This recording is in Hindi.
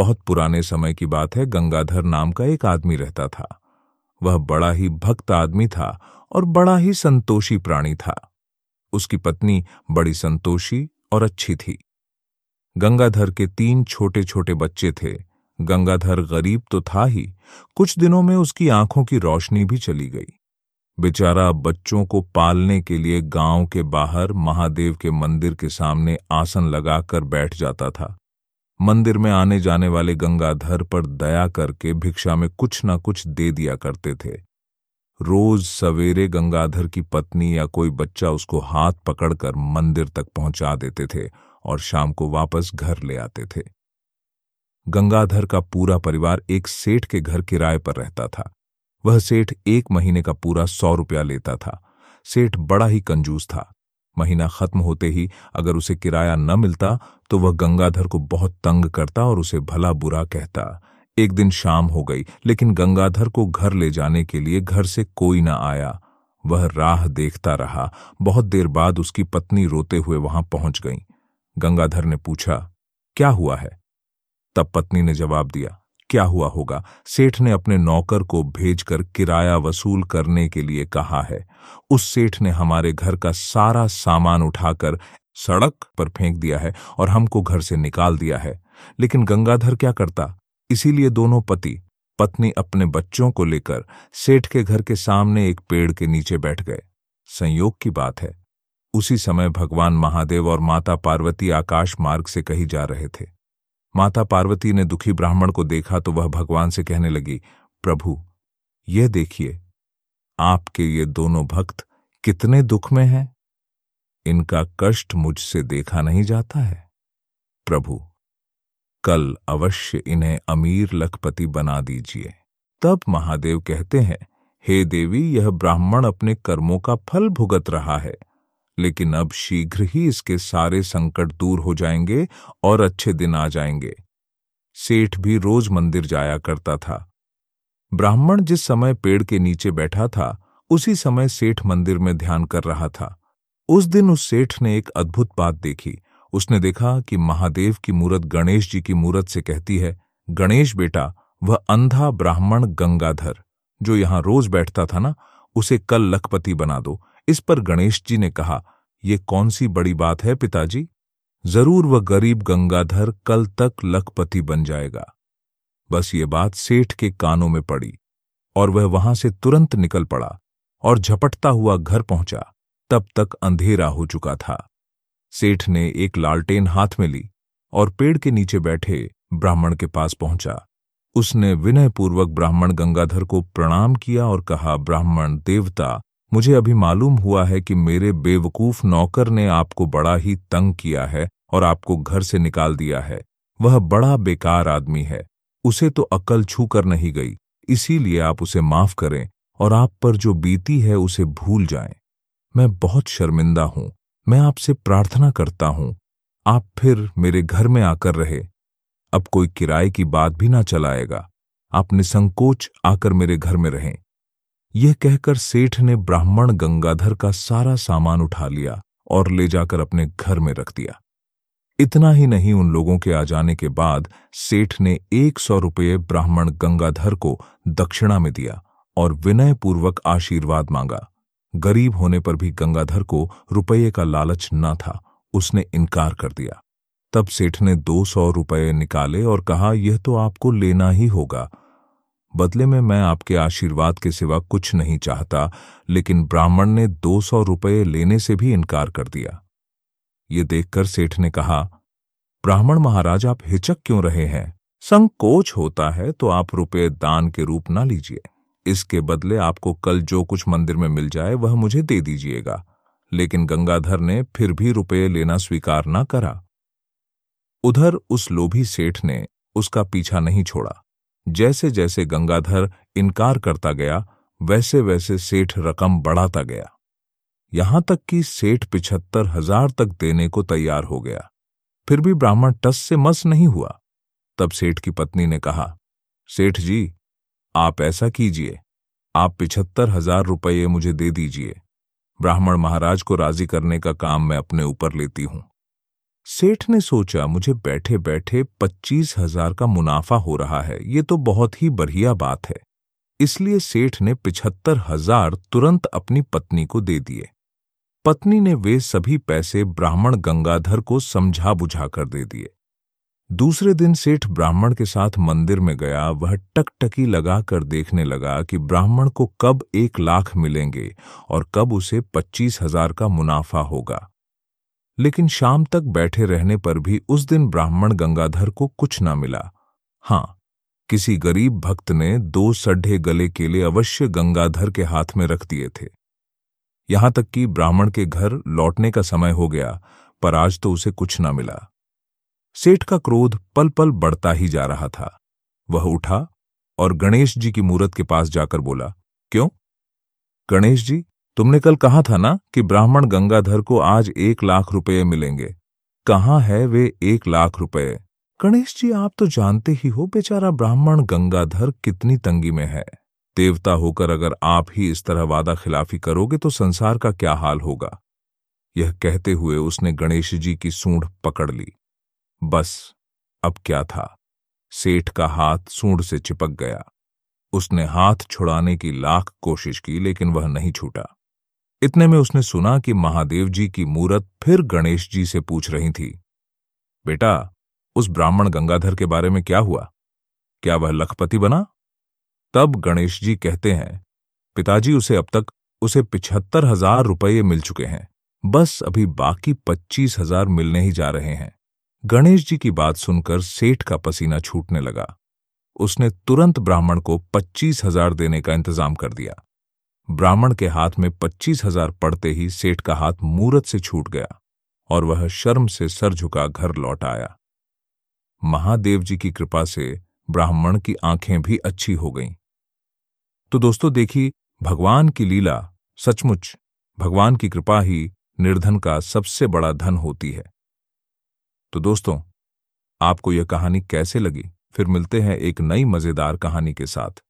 बहुत पुराने समय की बात है, गंगाधर नाम का एक आदमी रहता था। वह बड़ा ही भक्त आदमी था और बड़ा ही संतोषी प्राणी था। उसकी पत्नी बड़ी संतोषी और अच्छी थी। गंगाधर के तीन छोटे छोटे बच्चे थे। गंगाधर गरीब तो था ही, कुछ दिनों में उसकी आँखों की रोशनी भी चली गई। बेचारा बच्चों को पालने के लिए गाँव के बाहर महादेव के मंदिर के सामने आसन लगाकर बैठ जाता था। मंदिर में आने जाने वाले गंगाधर पर दया करके भिक्षा में कुछ ना कुछ दे दिया करते थे। रोज सवेरे गंगाधर की पत्नी या कोई बच्चा उसको हाथ पकड़कर मंदिर तक पहुँचा देते थे और शाम को वापस घर ले आते थे। गंगाधर का पूरा परिवार एक सेठ के घर किराए पर रहता था। वह सेठ एक महीने का पूरा सौ रुपया लेता था। सेठ बड़ा ही कंजूस था। महीना खत्म होते ही अगर उसे किराया न मिलता तो वह गंगाधर को बहुत तंग करता और उसे भला बुरा कहता। एक दिन शाम हो गई, लेकिन गंगाधर को घर ले जाने के लिए घर से कोई न आया। वह राह देखता रहा। बहुत देर बाद उसकी पत्नी रोते हुए वहाँ पहुँच गई। गंगाधर ने पूछा, क्या हुआ है? तब पत्नी ने जवाब दिया क्या हुआ होगा? सेठ ने अपने नौकर को भेजकर किराया वसूल करने के लिए कहा है। उस सेठ ने हमारे घर का सारा सामान उठाकर सड़क पर फेंक दिया है और हमको घर से निकाल दिया है। लेकिन गंगाधर क्या करता? इसीलिए दोनों पति, पत्नी अपने बच्चों को लेकर सेठ के घर के सामने एक पेड़ के नीचे बैठ गए। संयोग की बात है। उसी समय भगवान महादेव और माता पार्वती आकाश मार्ग से कही जा रहे थे। माता पार्वती ने दुखी ब्राह्मण को देखा तो वह भगवान से कहने लगी, प्रभु यह देखिए, आपके ये दोनों भक्त कितने दुख में हैं। इनका कष्ट मुझसे देखा नहीं जाता है। प्रभु, कल अवश्य इन्हें अमीर लखपति बना दीजिए। तब महादेव कहते हैं, हे देवी, यह ब्राह्मण अपने कर्मों का फल भुगत रहा है। लेकिन अब शीघ्र ही इसके सारे संकट दूर हो जाएँगे और अच्छे दिन आ जाएँगे। सेठ भी रोज मंदिर जाया करता था। ब्राह्मण जिस समय पेड़ के नीचे बैठा था, उसी समय सेठ मंदिर में ध्यान कर रहा था। उस दिन उस सेठ ने एक अद्भुत बात देखी। उसने देखा कि महादेव की मूरत गणेश जी की मूरत से कहती है, गणेश बेटा, वह अंधा ब्राह्मण गंगाधर, जो यहाँ रोज बैठता था ना, उसे कल लखपति बना दो। इस पर गणेश जी ने कहा, ये कौन सी बड़ी बात है पिताजी? ज़रूर वह गरीब गंगाधर कल तक लखपति बन जाएगा। बस ये बात सेठ के कानों में पड़ी और वह वहाँ से तुरंत निकल पड़ा और झपटता हुआ घर पहुँचा, तब तक अंधेरा हो चुका था। सेठ ने एक लालटेन हाथ में ली और पेड़ के नीचे बैठे ब्राह्मण के पास पहुँचा। उसने विनयपूर्वक ब्राह्मण गंगाधर को प्रणाम किया और कहा, ब्राह्मण देवता मुझे अभी मालूम हुआ है कि मेरे बेवकूफ़ नौकर ने आपको बड़ा ही तंग किया है और आपको घर से निकाल दिया है। वह बड़ा बेकार आदमी है। उसे तो अकल छू कर नहीं गई। इसीलिए आप उसे माफ़ करें और आप पर जो बीती है उसे भूल जाएँ। मैं बहुत शर्मिंदा हूँ। मैं आपसे प्रार्थना करता हूँ। आप फिर मेरे घर में आकर रहे। अब कोई किराए की बात भी ना चलाएगा। आप निसंकोच आकर मेरे घर में रहें। यह कहकर सेठ ने ब्राह्मण गंगाधर का सारा सामान उठा लिया और ले जाकर अपने घर में रख दिया। इतना ही नहीं, उन लोगों के आ जाने के बाद सेठ ने एक सौ रुपये ब्राह्मण गंगाधर को दक्षिणा में दिया और विनयपूर्वक आशीर्वाद मांगा। गरीब होने पर भी गंगाधर को रुपये का लालच न था, उसने इनकार कर दिया। तब सेठ ने दो सौ रुपये निकाले और कहा, यह तो आपको लेना ही होगा। बदले में मैं आपके आशीर्वाद के सिवा कुछ नहीं चाहता, लेकिन ब्राह्मण ने दो सौ रुपये लेने से भी इनकार कर दिया। ये देखकर सेठ ने कहा, ब्राह्मण महाराज, आप हिचक क्यों रहे हैं? संकोच होता है तो आप रुपये दान के रूप ना लीजिए। इसके बदले आपको कल जो कुछ मंदिर में मिल जाए, वह मुझे दे दीजिएगा। लेकिन गंगाधर ने फिर भी रुपये लेना स्वीकार ना करा। उधर उस लोभी सेठ ने उसका पीछा नहीं छोड़ा। जैसे जैसे गंगाधर इनकार करता गया वैसे वैसे सेठ रकम बढ़ाता गया। यहाँ तक कि सेठ पिछहत्तर हज़ार तक देने को तैयार हो गया। फिर भी ब्राह्मण टस से मस नहीं हुआ। तब सेठ की पत्नी ने कहा, सेठ जी, आप ऐसा कीजिए। आप पिछहत्तर हज़ार रुपये मुझे दे दीजिए। ब्राह्मण महाराज को राज़ी करने का काम मैं अपने ऊपर लेती हूँ। सेठ ने सोचा, मुझे बैठे बैठे पच्चीस हज़ार का मुनाफा हो रहा है। ये तो बहुत ही बढ़िया बात है। इसलिए सेठ ने पिछहत्तर हज़ार तुरंत अपनी पत्नी को दे दिए। पत्नी ने वे सभी पैसे ब्राह्मण गंगाधर को समझा बुझा कर दे दिए। दूसरे दिन सेठ ब्राह्मण के साथ मंदिर में गया, वह टकटकी लगाकर देखने लगा कि ब्राह्मण को कब एक लाख मिलेंगे और कब उसे पच्चीस हज़ार का मुनाफा होगा। लेकिन शाम तक बैठे रहने पर भी उस दिन ब्राह्मण गंगाधर को कुछ न मिला। हाँ, किसी गरीब भक्त ने दो सड्ढे गले केले अवश्य गंगाधर के हाथ में रख दिए थे। यहाँ तक कि ब्राह्मण के घर लौटने का समय हो गया, पर आज तो उसे कुछ न मिला। सेठ का क्रोध पल पल बढ़ता ही जा रहा था। वह उठा और गणेश जी की मूर्त के पास जाकर बोला, क्यों? गणेश जी तुमने कल कहा था ना कि ब्राह्मण गंगाधर को आज एक लाख रुपये मिलेंगे। कहाँ है वे एक लाख रुपये? गणेश जी, आप तो जानते ही हो बेचारा ब्राह्मण गंगाधर कितनी तंगी में है। देवता होकर अगर आप ही इस तरह वादा खिलाफी करोगे तो संसार का क्या हाल होगा? यह कहते हुए उसने गणेश जी की सूंड पकड़ ली। बस, अब क्या था? सेठ का हाथ सूंड से चिपक गया। उसने हाथ छुड़ाने की लाख कोशिश की, लेकिन वह नहीं छूटा। इतने में उसने सुना कि महादेव जी की मूरत फिर गणेश जी से पूछ रही थी, बेटा, उस ब्राह्मण गंगाधर के बारे में क्या हुआ? क्या वह लखपति बना? तब गणेश जी कहते हैं, पिताजी, उसे अब तक, उसे पिछहत्तर हज़ार रुपये मिल चुके हैं। बस अभी बाकी पच्चीस हज़ार मिलने ही जा रहे हैं। गणेश जी की बात सुनकर सेठ का पसीना छूटने लगा। उसने तुरंत ब्राह्मण को पच्चीस हज़ार देने का इंतज़ाम कर दिया। ब्राह्मण के हाथ में पच्चीस हज़ार पड़ते ही सेठ का हाथ मूरत से छूट गया और वह शर्म से सर झुका घर लौट आया। महादेव जी की कृपा से ब्राह्मण की आँखें भी अच्छी हो गईं। तो दोस्तों देखी, भगवान की लीला सचमुच भगवान की कृपा ही निर्धन का सबसे बड़ा धन होती है। तो दोस्तों, आपको यह कहानी कैसे लगी? फिर मिलते हैं एक नई मज़ेदार कहानी के साथ।